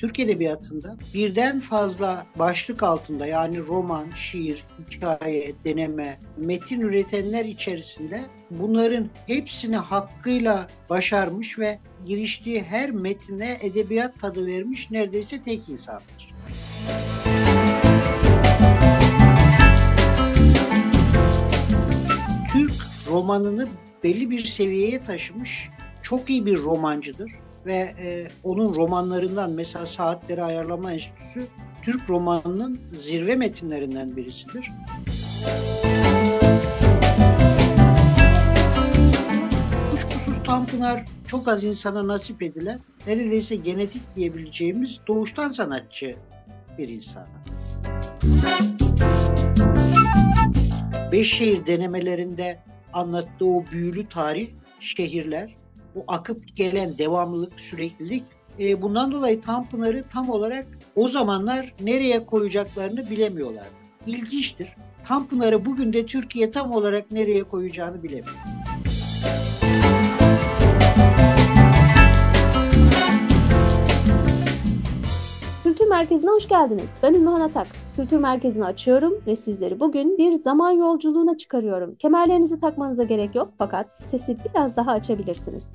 Türk Edebiyatı'nda birden fazla başlık altında yani roman, şiir, hikaye, deneme, metin üretenler içerisinde bunların hepsini hakkıyla başarmış ve giriştiği her metine edebiyat tadı vermiş neredeyse tek insandır. Türk romanını belli bir seviyeye taşımış çok iyi bir romancıdır ve e, onun romanlarından mesela Saatleri Ayarlama Enstitüsü Türk romanının zirve metinlerinden birisidir. Kuşkusuz Tanpınar çok az insana nasip edilen, neredeyse genetik diyebileceğimiz doğuştan sanatçı bir insan. Beş şehir denemelerinde anlattığı o büyülü tarih, şehirler, bu akıp gelen devamlılık, süreklilik e, bundan dolayı Tanpınar'ı tam olarak o zamanlar nereye koyacaklarını bilemiyorlar. İlginçtir. Tanpınar'ı bugün de Türkiye tam olarak nereye koyacağını bilemiyor. Kültür Merkezi'ne hoş geldiniz. Ben Ümmühan Atak. Kültür Merkezi'ni açıyorum ve sizleri bugün bir zaman yolculuğuna çıkarıyorum. Kemerlerinizi takmanıza gerek yok fakat sesi biraz daha açabilirsiniz.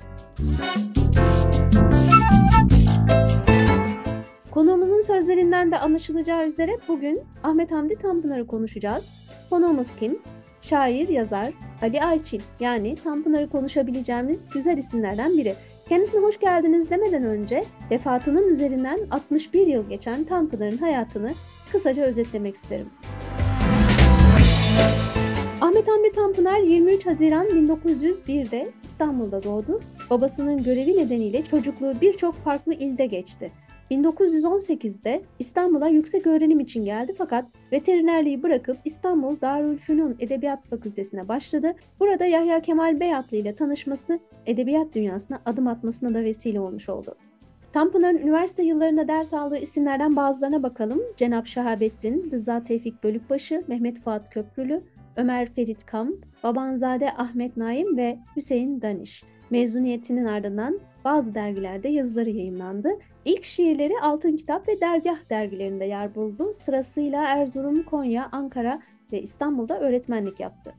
Konuğumuzun sözlerinden de anlaşılacağı üzere bugün Ahmet Hamdi Tanpınar'ı konuşacağız. Konuğumuz kim? Şair, yazar Ali Ayçil yani Tanpınar'ı konuşabileceğimiz güzel isimlerden biri. Kendisine hoş geldiniz demeden önce vefatının üzerinden 61 yıl geçen Tanpınar'ın hayatını kısaca özetlemek isterim. Ahmet Hamdi Tanpınar 23 Haziran 1901'de İstanbul'da doğdu. Babasının görevi nedeniyle çocukluğu birçok farklı ilde geçti. 1918'de İstanbul'a yüksek öğrenim için geldi fakat veterinerliği bırakıp İstanbul Darülfünun Edebiyat Fakültesine başladı. Burada Yahya Kemal Beyatlı ile tanışması edebiyat dünyasına adım atmasına da vesile olmuş oldu. Tanpınar'ın üniversite yıllarında ders aldığı isimlerden bazılarına bakalım. Cenap Şahabettin, Rıza Tevfik Bölükbaşı, Mehmet Fuat Köprülü, Ömer Ferit Kamp, Babanzade Ahmet Naim ve Hüseyin Daniş. Mezuniyetinin ardından bazı dergilerde yazıları yayınlandı. İlk şiirleri Altın Kitap ve Dergah dergilerinde yer buldu. Sırasıyla Erzurum, Konya, Ankara ve İstanbul'da öğretmenlik yaptı.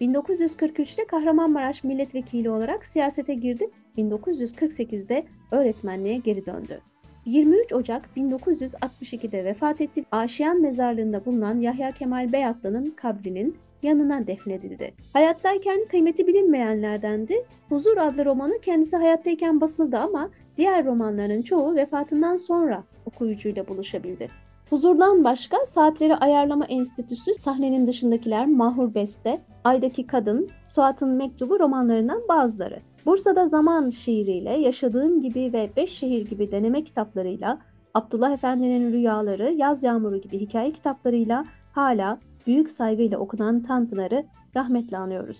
1943'te Kahramanmaraş milletvekili olarak siyasete girdi. 1948'de öğretmenliğe geri döndü. 23 Ocak 1962'de vefat etti. Aşiyan mezarlığında bulunan Yahya Kemal Beyatlı'nın kabrinin yanına defnedildi. Hayattayken kıymeti bilinmeyenlerdendi. Huzur adlı romanı kendisi hayattayken basıldı ama diğer romanların çoğu vefatından sonra okuyucuyla buluşabildi. Huzurdan başka Saatleri Ayarlama Enstitüsü, Sahnenin Dışındakiler, Mahur Beste, Aydaki Kadın, Suat'ın Mektubu romanlarından bazıları. Bursa'da Zaman şiiriyle, Yaşadığım gibi ve Beş Şehir gibi deneme kitaplarıyla, Abdullah Efendi'nin Rüyaları, Yaz Yağmuru gibi hikaye kitaplarıyla hala büyük saygıyla okunan Tanpınar'ı rahmetle anıyoruz.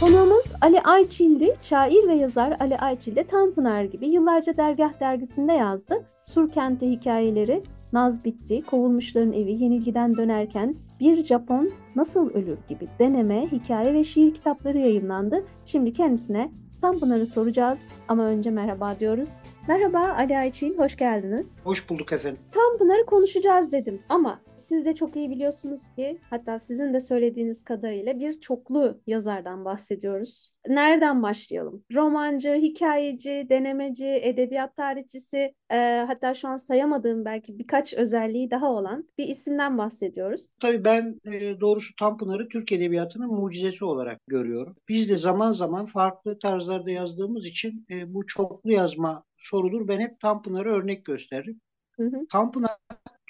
Konuğumuz Ali Ayçil'di. Şair ve yazar Ali Ayçil de Tanpınar gibi yıllarca Dergah dergisinde yazdı. Surkent'te hikayeleri, Naz bitti, kovulmuşların evi yenilgiden dönerken bir Japon nasıl ölür gibi deneme, hikaye ve şiir kitapları yayınlandı. Şimdi kendisine Tanpınar'ı soracağız ama önce merhaba diyoruz. Merhaba Ali Ayçin, hoş geldiniz. Hoş bulduk efendim. Tanpınar'ı konuşacağız dedim ama siz de çok iyi biliyorsunuz ki hatta sizin de söylediğiniz kadarıyla bir çoklu yazardan bahsediyoruz. Nereden başlayalım? Romancı, hikayeci, denemeci, edebiyat tarihçisi e, hatta şu an sayamadığım belki birkaç özelliği daha olan bir isimden bahsediyoruz. Tabii ben e, doğrusu Tanpınar'ı Türk Edebiyatı'nın mucizesi olarak görüyorum. Biz de zaman zaman farklı tarzlarda yazdığımız için e, bu çoklu yazma sorulur. Ben hep Tanpınar'ı örnek gösteririm. Hı hı. Tanpınar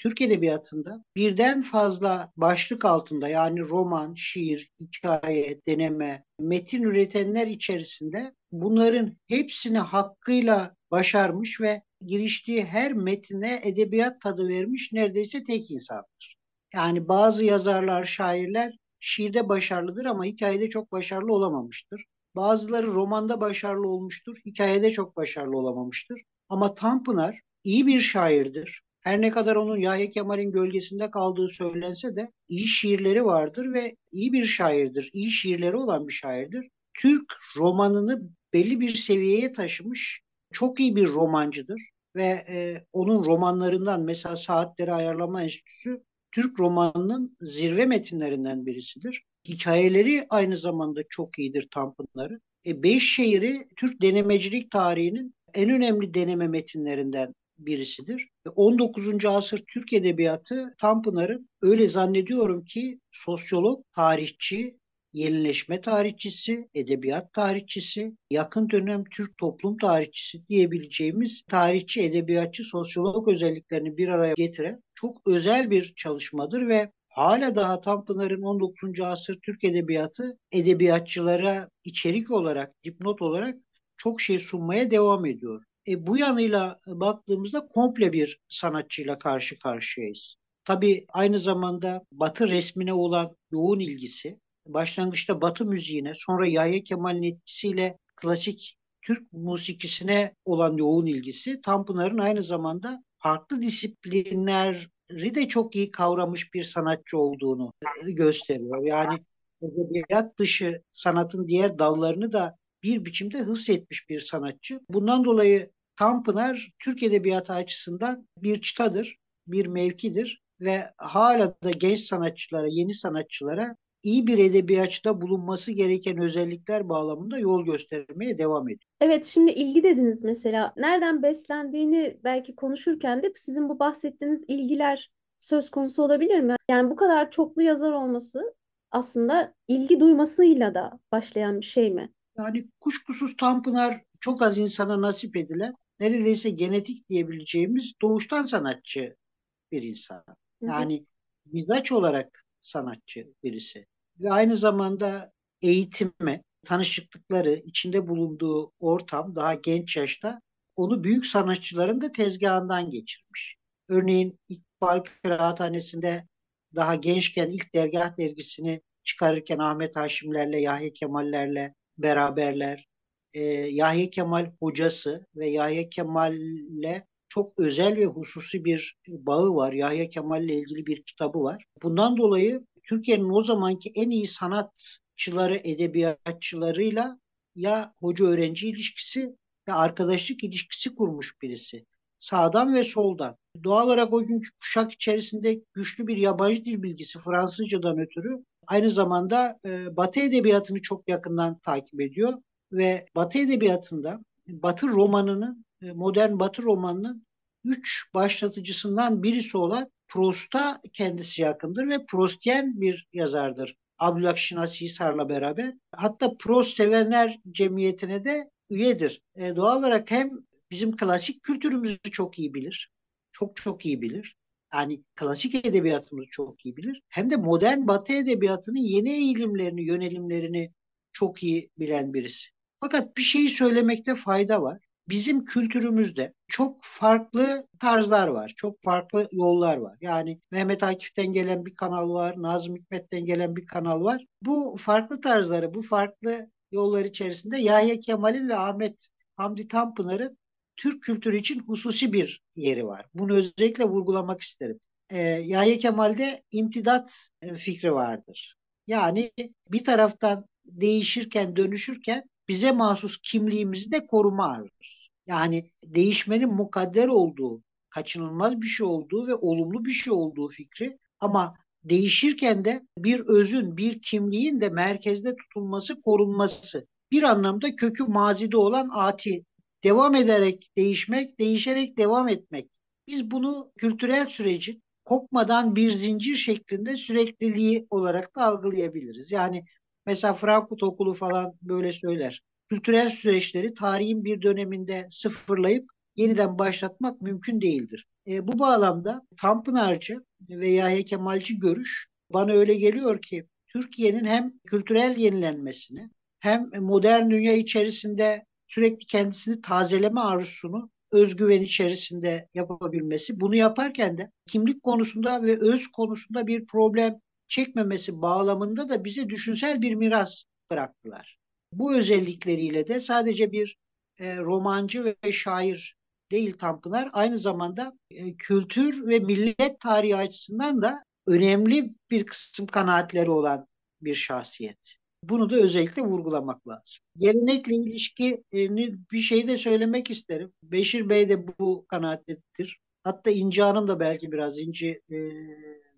Türk Edebiyatı'nda birden fazla başlık altında yani roman, şiir, hikaye, deneme, metin üretenler içerisinde bunların hepsini hakkıyla başarmış ve giriştiği her metine edebiyat tadı vermiş neredeyse tek insandır. Yani bazı yazarlar, şairler şiirde başarılıdır ama hikayede çok başarılı olamamıştır. Bazıları romanda başarılı olmuştur, hikayede çok başarılı olamamıştır. Ama Tanpınar iyi bir şairdir. Her ne kadar onun Yahya Kemal'in gölgesinde kaldığı söylense de iyi şiirleri vardır ve iyi bir şairdir. İyi şiirleri olan bir şairdir. Türk romanını belli bir seviyeye taşımış çok iyi bir romancıdır ve e, onun romanlarından mesela Saatleri Ayarlama Enstitüsü Türk romanının zirve metinlerinden birisidir. Hikayeleri aynı zamanda çok iyidir Tanpınar'ı. E, Beyşehir'i Türk denemecilik tarihinin en önemli deneme metinlerinden birisidir. 19. asır Türk Edebiyatı Tanpınar'ın öyle zannediyorum ki sosyolog, tarihçi, yenileşme tarihçisi, edebiyat tarihçisi, yakın dönem Türk toplum tarihçisi diyebileceğimiz tarihçi, edebiyatçı, sosyolog özelliklerini bir araya getiren çok özel bir çalışmadır ve hala daha Tanpınar'ın 19. asır Türk edebiyatı edebiyatçılara içerik olarak, dipnot olarak çok şey sunmaya devam ediyor. E, bu yanıyla baktığımızda komple bir sanatçıyla karşı karşıyayız. Tabii aynı zamanda Batı resmine olan yoğun ilgisi, başlangıçta Batı müziğine, sonra Yahya Kemal'in etkisiyle klasik Türk musikisine olan yoğun ilgisi, Tanpınar'ın aynı zamanda farklı disiplinleri de çok iyi kavramış bir sanatçı olduğunu gösteriyor. Yani edebiyat dışı sanatın diğer dallarını da bir biçimde hıfzetmiş bir sanatçı. Bundan dolayı Tanpınar Türk Edebiyatı açısından bir çıtadır, bir mevkidir ve hala da genç sanatçılara, yeni sanatçılara iyi bir edebiyatçıda bulunması gereken özellikler bağlamında yol göstermeye devam ediyor. Evet, şimdi ilgi dediniz mesela. Nereden beslendiğini belki konuşurken de sizin bu bahsettiğiniz ilgiler söz konusu olabilir mi? Yani bu kadar çoklu yazar olması aslında ilgi duymasıyla da başlayan bir şey mi? Yani kuşkusuz Tanpınar çok az insana nasip edilen neredeyse genetik diyebileceğimiz doğuştan sanatçı bir insan. Yani mizaç olarak sanatçı birisi. Ve aynı zamanda eğitime, tanışıklıkları, içinde bulunduğu ortam daha genç yaşta onu büyük sanatçıların da tezgahından geçirmiş. Örneğin İkbal Kıraathanesi'nde daha gençken ilk dergah dergisini çıkarırken Ahmet Haşimlerle, Yahya Kemallerle beraberler e, Yahya Kemal hocası ve Yahya Kemal'le çok özel ve hususi bir bağı var. Yahya Kemal'le ilgili bir kitabı var. Bundan dolayı Türkiye'nin o zamanki en iyi sanatçıları, edebiyatçılarıyla ya hoca öğrenci ilişkisi ya arkadaşlık ilişkisi kurmuş birisi. Sağdan ve soldan. Doğal olarak o günkü kuşak içerisinde güçlü bir yabancı dil bilgisi Fransızcadan ötürü aynı zamanda e, Batı edebiyatını çok yakından takip ediyor ve Batı edebiyatında Batı romanının, e, modern Batı romanının üç başlatıcısından birisi olan Proust'a kendisi yakındır ve Proustyen bir yazardır. Abdülhak Hisar'la beraber. Hatta Proust sevenler cemiyetine de üyedir. E, doğal olarak hem bizim klasik kültürümüzü çok iyi bilir. Çok çok iyi bilir. Yani klasik edebiyatımızı çok iyi bilir. Hem de modern batı edebiyatının yeni eğilimlerini, yönelimlerini çok iyi bilen birisi. Fakat bir şeyi söylemekte fayda var. Bizim kültürümüzde çok farklı tarzlar var. Çok farklı yollar var. Yani Mehmet Akif'ten gelen bir kanal var. Nazım Hikmet'ten gelen bir kanal var. Bu farklı tarzları, bu farklı yollar içerisinde Yahya Kemal'in ve Ahmet Hamdi Tanpınar'ın Türk kültürü için hususi bir yeri var. Bunu özellikle vurgulamak isterim. Ee, Yahya Kemal'de imtidat e, fikri vardır. Yani bir taraftan değişirken, dönüşürken bize mahsus kimliğimizi de koruma arıyoruz. Yani değişmenin mukadder olduğu, kaçınılmaz bir şey olduğu ve olumlu bir şey olduğu fikri ama değişirken de bir özün, bir kimliğin de merkezde tutulması, korunması. Bir anlamda kökü mazide olan ati, devam ederek değişmek, değişerek devam etmek. Biz bunu kültürel sürecin kopmadan bir zincir şeklinde sürekliliği olarak da algılayabiliriz. Yani Mesela Frankfurt Okulu falan böyle söyler. Kültürel süreçleri tarihin bir döneminde sıfırlayıp yeniden başlatmak mümkün değildir. E, bu bağlamda Tanpınarcı ve Yahya Kemalci görüş bana öyle geliyor ki Türkiye'nin hem kültürel yenilenmesini hem modern dünya içerisinde sürekli kendisini tazeleme arzusunu özgüven içerisinde yapabilmesi. Bunu yaparken de kimlik konusunda ve öz konusunda bir problem çekmemesi bağlamında da bize düşünsel bir miras bıraktılar. Bu özellikleriyle de sadece bir e, romancı ve şair değil Tanpınar aynı zamanda e, kültür ve millet tarihi açısından da önemli bir kısım kanaatleri olan bir şahsiyet. Bunu da özellikle vurgulamak lazım. Gelenekle ilişki bir şey de söylemek isterim. Beşir Bey de bu kanaattedir. Hatta İnci Hanım da belki biraz İnci e,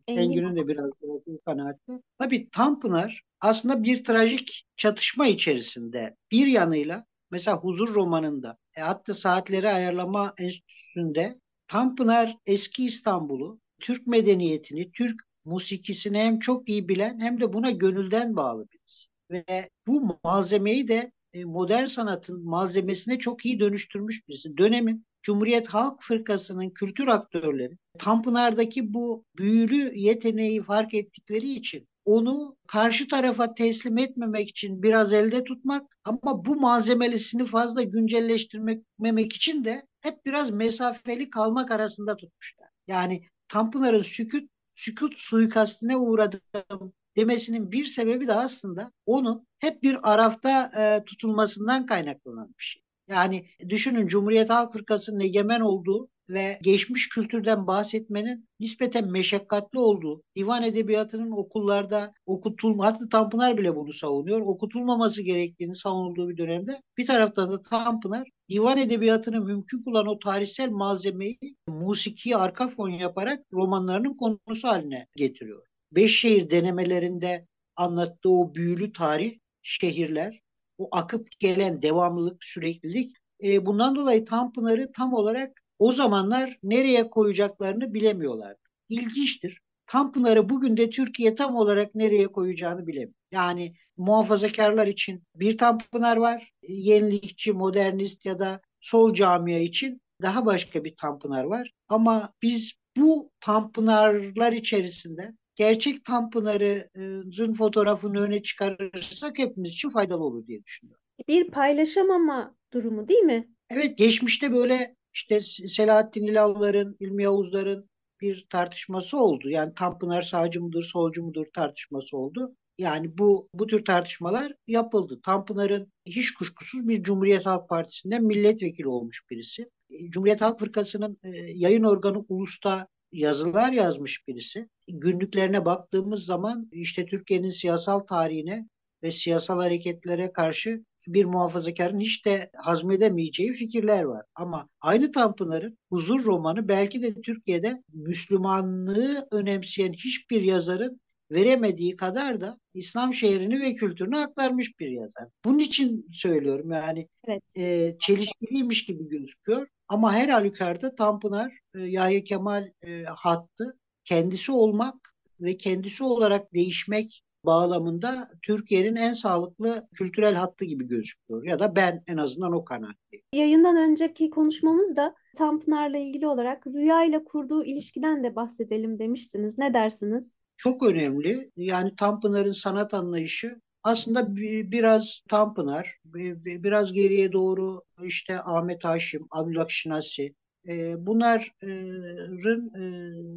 Engin'in de biraz bu kanaatte. Tabii Tanpınar aslında bir trajik çatışma içerisinde bir yanıyla mesela Huzur romanında e, hatta saatleri ayarlama enstitüsünde Tanpınar eski İstanbul'u, Türk medeniyetini, Türk musikisini hem çok iyi bilen hem de buna gönülden bağlı birisi. Ve bu malzemeyi de e, modern sanatın malzemesine çok iyi dönüştürmüş birisi. Dönemin Cumhuriyet Halk Fırkası'nın kültür aktörleri Tanpınar'daki bu büyülü yeteneği fark ettikleri için onu karşı tarafa teslim etmemek için biraz elde tutmak ama bu malzemelisini fazla güncelleştirmemek için de hep biraz mesafeli kalmak arasında tutmuşlar. Yani Tanpınar'ın sükut, sükut suikastine uğradım demesinin bir sebebi de aslında onun hep bir arafta e, tutulmasından kaynaklanan bir şey. Yani düşünün Cumhuriyet Halk Fırkası'nın egemen olduğu ve geçmiş kültürden bahsetmenin nispeten meşakkatli olduğu, divan edebiyatının okullarda okutulma, hatta Tanpınar bile bunu savunuyor, okutulmaması gerektiğini savunulduğu bir dönemde bir taraftan da Tanpınar divan edebiyatını mümkün kılan o tarihsel malzemeyi musikiye arka fon yaparak romanlarının konusu haline getiriyor. Beş şehir denemelerinde anlattığı o büyülü tarih, şehirler, o akıp gelen devamlılık, süreklilik e, bundan dolayı Tanpınar'ı tam olarak o zamanlar nereye koyacaklarını bilemiyorlardı. İlginçtir. Tanpınar'ı bugün de Türkiye tam olarak nereye koyacağını bilemiyor. Yani muhafazakarlar için bir Tanpınar var. Yenilikçi, modernist ya da sol camia için daha başka bir Tanpınar var. Ama biz bu Tanpınarlar içerisinde gerçek Tanpınar'ın fotoğrafını öne çıkarırsak hepimiz için faydalı olur diye düşünüyorum. Bir paylaşamama durumu değil mi? Evet geçmişte böyle işte Selahattin İlavların, İlmi Yavuzların bir tartışması oldu. Yani Tanpınar sağcı mıdır, solcu mudur tartışması oldu. Yani bu bu tür tartışmalar yapıldı. Tanpınar'ın hiç kuşkusuz bir Cumhuriyet Halk Partisi'nden milletvekili olmuş birisi. Cumhuriyet Halk Fırkası'nın e, yayın organı Ulus'ta yazılar yazmış birisi. Günlüklerine baktığımız zaman işte Türkiye'nin siyasal tarihine ve siyasal hareketlere karşı bir muhafazakarın hiç de hazmedemeyeceği fikirler var. Ama aynı Tanpınar'ın Huzur romanı belki de Türkiye'de Müslümanlığı önemseyen hiçbir yazarın veremediği kadar da İslam şehrini ve kültürünü aktarmış bir yazar. Bunun için söylüyorum yani evet. e, çelişkiliymiş gibi gözüküyor. Ama her halükarda Tanpınar e, Yahya Kemal e, hattı kendisi olmak ve kendisi olarak değişmek bağlamında Türkiye'nin en sağlıklı kültürel hattı gibi gözüküyor. Ya da ben en azından o kanaatteyim. Yayından önceki konuşmamızda Tanpınar'la ilgili olarak rüya ile kurduğu ilişkiden de bahsedelim demiştiniz. Ne dersiniz? Çok önemli. Yani Tanpınar'ın sanat anlayışı aslında biraz Tanpınar, biraz geriye doğru işte Ahmet Haşim, Abdülhak Şinasi, e, bunların e,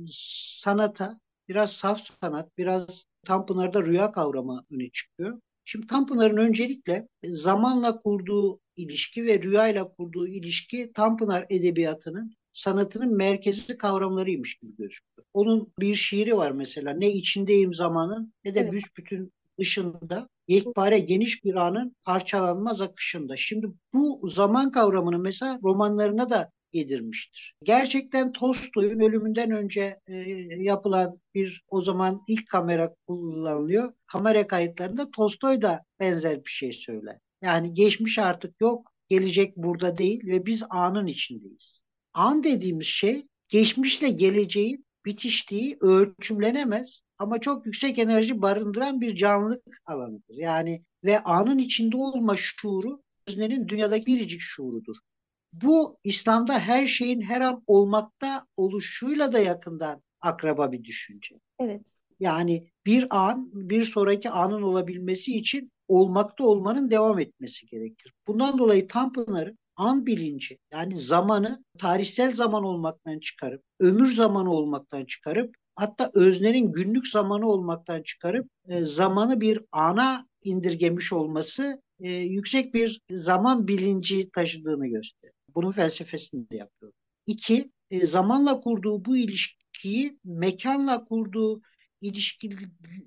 sanata biraz saf sanat, biraz Tanpınar'da rüya kavramı öne çıkıyor. Şimdi Tanpınar'ın öncelikle zamanla kurduğu ilişki ve rüyayla kurduğu ilişki Tanpınar edebiyatının sanatının merkezi kavramlarıymış gibi gözüküyor. Onun bir şiiri var mesela ne içindeyim zamanın ne de evet. büsbütün dışında yekpare geniş bir anın parçalanmaz akışında. Şimdi bu zaman kavramını mesela romanlarına da yedirmiştir. Gerçekten Tolstoy'un ölümünden önce e, yapılan bir o zaman ilk kamera kullanılıyor. Kamera kayıtlarında Tolstoy da benzer bir şey söyler. Yani geçmiş artık yok, gelecek burada değil ve biz anın içindeyiz. An dediğimiz şey geçmişle geleceğin bitiştiği ölçümlenemez ama çok yüksek enerji barındıran bir canlılık alanıdır. Yani ve anın içinde olma şuuru öznenin dünyadaki biricik şuurudur. Bu İslam'da her şeyin her an olmakta oluşuyla da yakından akraba bir düşünce. Evet. Yani bir an bir sonraki anın olabilmesi için olmakta olmanın devam etmesi gerekir. Bundan dolayı Tanpınar'ın an bilinci yani zamanı tarihsel zaman olmaktan çıkarıp ömür zamanı olmaktan çıkarıp hatta öznenin günlük zamanı olmaktan çıkarıp e, zamanı bir ana indirgemiş olması e, yüksek bir zaman bilinci taşıdığını gösteriyor. Bunun felsefesini de yapıyor. İki, e, zamanla kurduğu bu ilişkiyi mekanla kurduğu ilişki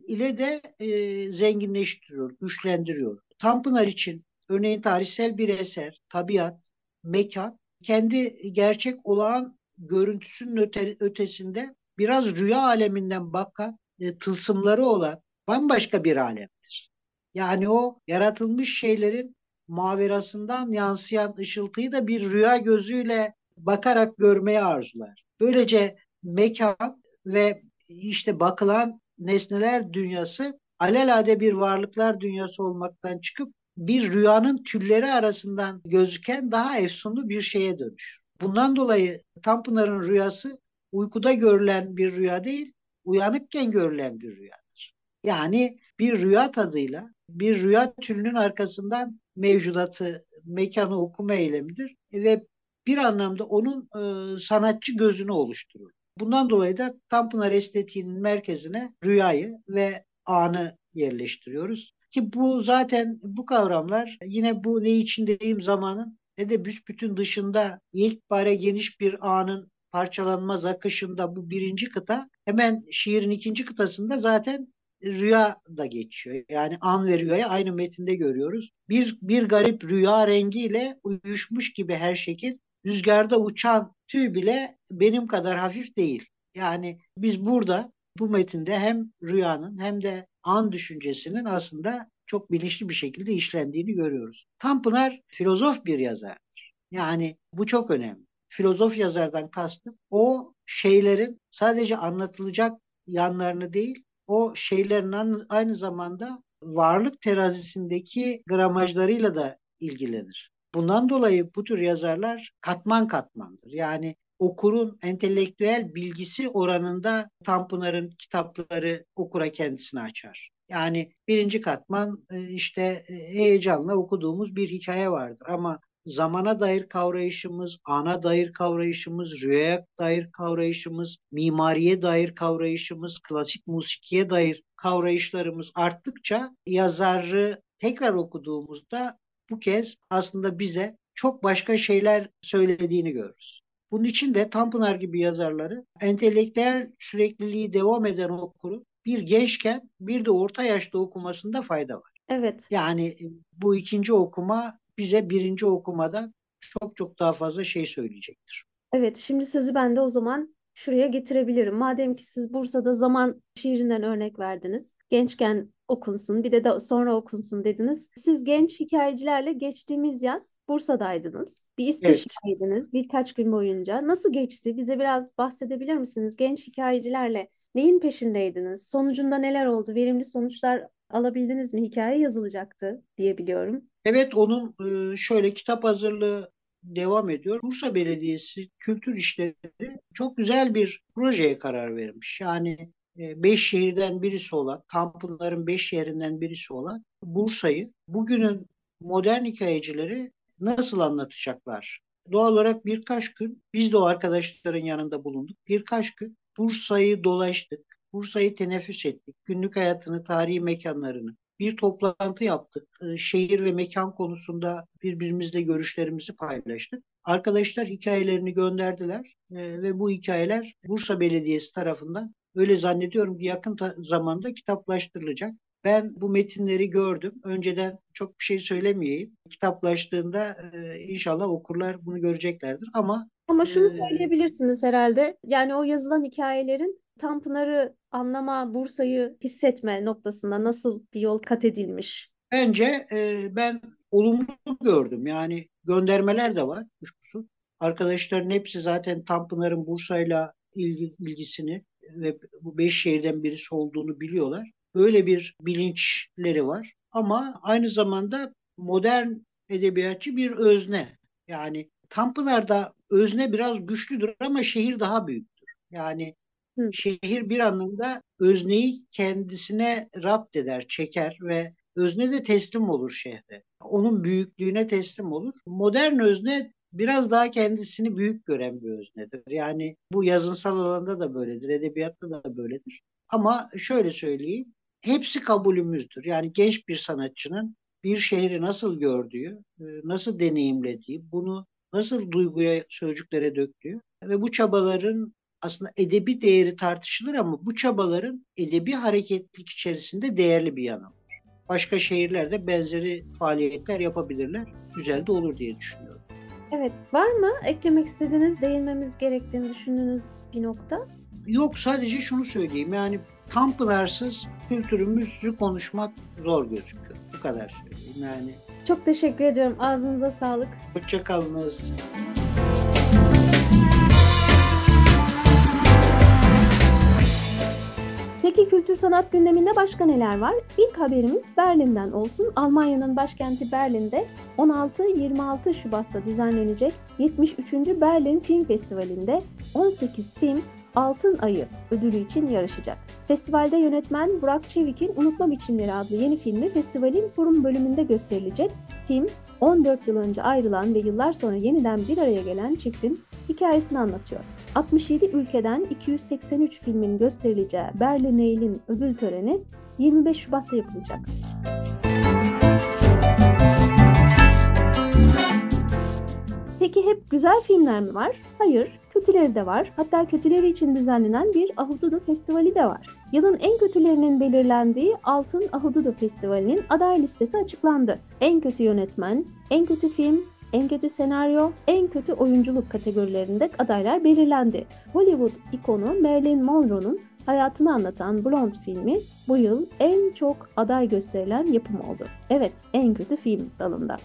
ile de e, zenginleştiriyor, güçlendiriyor. Tanpınar için örneğin tarihsel bir eser, tabiat, mekan kendi gerçek olağan görüntüsünün öte, ötesinde biraz rüya aleminden bakan, e, tılsımları olan bambaşka bir alemdir. Yani o yaratılmış şeylerin maverasından yansıyan ışıltıyı da bir rüya gözüyle bakarak görmeye arzular. Böylece mekan ve işte bakılan nesneler dünyası alelade bir varlıklar dünyası olmaktan çıkıp bir rüyanın tülleri arasından gözüken daha efsunlu bir şeye dönüşür. Bundan dolayı Tanpınar'ın rüyası uykuda görülen bir rüya değil, uyanıkken görülen bir rüyadır. Yani bir rüya tadıyla bir rüya tülünün arkasından mevcudatı, mekanı okuma eylemidir ve bir anlamda onun e, sanatçı gözünü oluşturur. Bundan dolayı da Tanpınar estetiğinin merkezine rüyayı ve anı yerleştiriyoruz. Ki bu zaten bu kavramlar yine bu ne içindeyim zamanın ne de büsbütün dışında ilkbare geniş bir anın parçalanmaz akışında bu birinci kıta hemen şiirin ikinci kıtasında zaten rüya da geçiyor. Yani an ve rüyayı aynı metinde görüyoruz. Bir, bir garip rüya rengiyle uyuşmuş gibi her şekil rüzgarda uçan tüy bile benim kadar hafif değil. Yani biz burada bu metinde hem rüyanın hem de an düşüncesinin aslında çok bilinçli bir şekilde işlendiğini görüyoruz. Tanpınar filozof bir yazar. Yani bu çok önemli. Filozof yazardan kastım o şeylerin sadece anlatılacak yanlarını değil, o şeylerin aynı zamanda varlık terazisindeki gramajlarıyla da ilgilenir. Bundan dolayı bu tür yazarlar katman katmandır. Yani okurun entelektüel bilgisi oranında Tanpınar'ın kitapları okura kendisini açar. Yani birinci katman e, işte e, heyecanla okuduğumuz bir hikaye vardır ama zamana dair kavrayışımız, ana dair kavrayışımız, rüyaya dair kavrayışımız, mimariye dair kavrayışımız, klasik musikiye dair kavrayışlarımız arttıkça yazarı tekrar okuduğumuzda bu kez aslında bize çok başka şeyler söylediğini görürüz. Bunun için de Tanpınar gibi yazarları entelektüel sürekliliği devam eden okuru bir gençken bir de orta yaşta okumasında fayda var. Evet. Yani bu ikinci okuma bize birinci okumada çok çok daha fazla şey söyleyecektir. Evet, şimdi sözü ben de o zaman şuraya getirebilirim. Madem ki siz Bursa'da zaman şiirinden örnek verdiniz. Gençken okunsun, bir de, de sonra okunsun dediniz. Siz genç hikayecilerle geçtiğimiz yaz Bursa'daydınız. Bir İsveç'teydiniz evet. birkaç gün boyunca. Nasıl geçti? Bize biraz bahsedebilir misiniz? Genç hikayecilerle neyin peşindeydiniz? Sonucunda neler oldu? Verimli sonuçlar alabildiniz mi? Hikaye yazılacaktı diye biliyorum. Evet onun e, şöyle kitap hazırlığı devam ediyor. Bursa Belediyesi Kültür İşleri çok güzel bir projeye karar vermiş. Yani e, beş şehirden birisi olan, Tanpınar'ın beş şehrinden birisi olan Bursa'yı bugünün modern hikayecileri nasıl anlatacaklar? Doğal olarak birkaç gün biz de o arkadaşların yanında bulunduk. Birkaç gün Bursa'yı dolaştık. Bursa'yı teneffüs ettik. Günlük hayatını, tarihi mekanlarını, bir toplantı yaptık. Ee, şehir ve mekan konusunda birbirimizle görüşlerimizi paylaştık. Arkadaşlar hikayelerini gönderdiler ee, ve bu hikayeler Bursa Belediyesi tarafından öyle zannediyorum ki yakın zamanda kitaplaştırılacak. Ben bu metinleri gördüm. Önceden çok bir şey söylemeyeyim. Kitaplaştığında e, inşallah okurlar bunu göreceklerdir. Ama ama şunu söyleyebilirsiniz herhalde. Yani o yazılan hikayelerin Tanpınar'ı anlama, Bursa'yı hissetme noktasında nasıl bir yol kat edilmiş? Bence e, ben olumlu gördüm. Yani göndermeler de var. Kuşkusuz. Arkadaşların hepsi zaten Tanpınar'ın Bursa'yla ilgi, ilgisini ve bu beş şehirden birisi olduğunu biliyorlar. Böyle bir bilinçleri var. Ama aynı zamanda modern edebiyatçı bir özne. Yani Tanpınar'da özne biraz güçlüdür ama şehir daha büyüktür. Yani Şehir bir anlamda özneyi kendisine rapt eder, çeker ve özne de teslim olur şehre. Onun büyüklüğüne teslim olur. Modern özne biraz daha kendisini büyük gören bir öznedir. Yani bu yazınsal alanda da böyledir, edebiyatta da böyledir. Ama şöyle söyleyeyim, hepsi kabulümüzdür. Yani genç bir sanatçının bir şehri nasıl gördüğü, e, nasıl deneyimlediği, bunu nasıl duyguya, sözcüklere döktüğü ve bu çabaların aslında edebi değeri tartışılır ama bu çabaların edebi hareketlilik içerisinde değerli bir yanı var. Başka şehirlerde benzeri faaliyetler yapabilirler. Güzel de olur diye düşünüyorum. Evet. Var mı eklemek istediğiniz, değinmemiz gerektiğini düşündüğünüz bir nokta? Yok sadece şunu söyleyeyim. Yani Tanpınar'sız kültürümüzü konuşmak zor gözüküyor. Bu kadar söyleyeyim. Yani Çok teşekkür ediyorum. Ağzınıza sağlık. hoşçakalınız. Peki kültür sanat gündeminde başka neler var? İlk haberimiz Berlin'den olsun. Almanya'nın başkenti Berlin'de 16-26 Şubat'ta düzenlenecek 73. Berlin Film Festivali'nde 18 film Altın Ayı ödülü için yarışacak. Festivalde yönetmen Burak Çevik'in Unutma Biçimleri adlı yeni filmi festivalin forum bölümünde gösterilecek. Film 14 yıl önce ayrılan ve yıllar sonra yeniden bir araya gelen çiftin hikayesini anlatıyor. 67 ülkeden 283 filmin gösterileceği Berlinale'in ödül töreni 25 Şubat'ta yapılacak. Peki hep güzel filmler mi var? Hayır, kötüleri de var. Hatta kötüleri için düzenlenen bir Ahududu Festivali de var. Yılın en kötülerinin belirlendiği Altın Ahududu Festivali'nin aday listesi açıklandı. En kötü yönetmen, en kötü film, en kötü senaryo, en kötü oyunculuk kategorilerinde adaylar belirlendi. Hollywood ikonu Marilyn Monroe'nun hayatını anlatan Blonde filmi bu yıl en çok aday gösterilen yapım oldu. Evet, en kötü film dalında.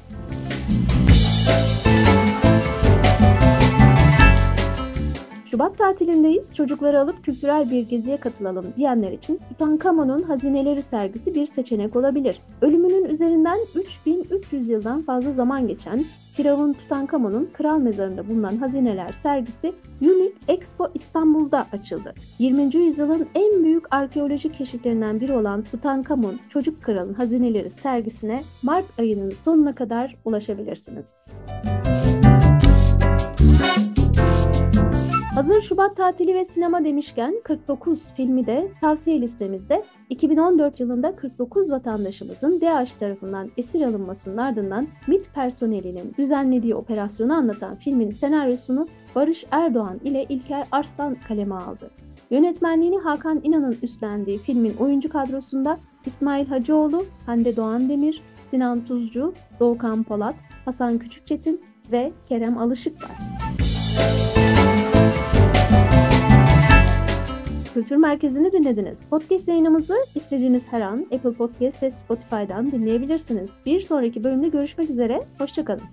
Şubat tatilindeyiz. Çocukları alıp kültürel bir geziye katılalım diyenler için Tutankamon'un Hazineleri sergisi bir seçenek olabilir. Ölümünün üzerinden 3300 yıldan fazla zaman geçen Firavun Tutankamon'un kral mezarında bulunan hazineler sergisi Unique Expo İstanbul'da açıldı. 20. yüzyılın en büyük arkeolojik keşiflerinden biri olan Tutankamon Çocuk Kral'ın Hazineleri sergisine Mart ayının sonuna kadar ulaşabilirsiniz. Hazır Şubat tatili ve sinema demişken 49 filmi de tavsiye listemizde 2014 yılında 49 vatandaşımızın DAEŞ tarafından esir alınmasının ardından MİT personelinin düzenlediği operasyonu anlatan filmin senaryosunu Barış Erdoğan ile İlker Arslan kaleme aldı. Yönetmenliğini Hakan İnan'ın üstlendiği filmin oyuncu kadrosunda İsmail Hacıoğlu, Hande Doğan Demir, Sinan Tuzcu, Doğukan Polat, Hasan Küçükçetin ve Kerem Alışık var. Kültür Merkezi'ni dinlediniz. Podcast yayınımızı istediğiniz her an Apple Podcast ve Spotify'dan dinleyebilirsiniz. Bir sonraki bölümde görüşmek üzere, hoşçakalın.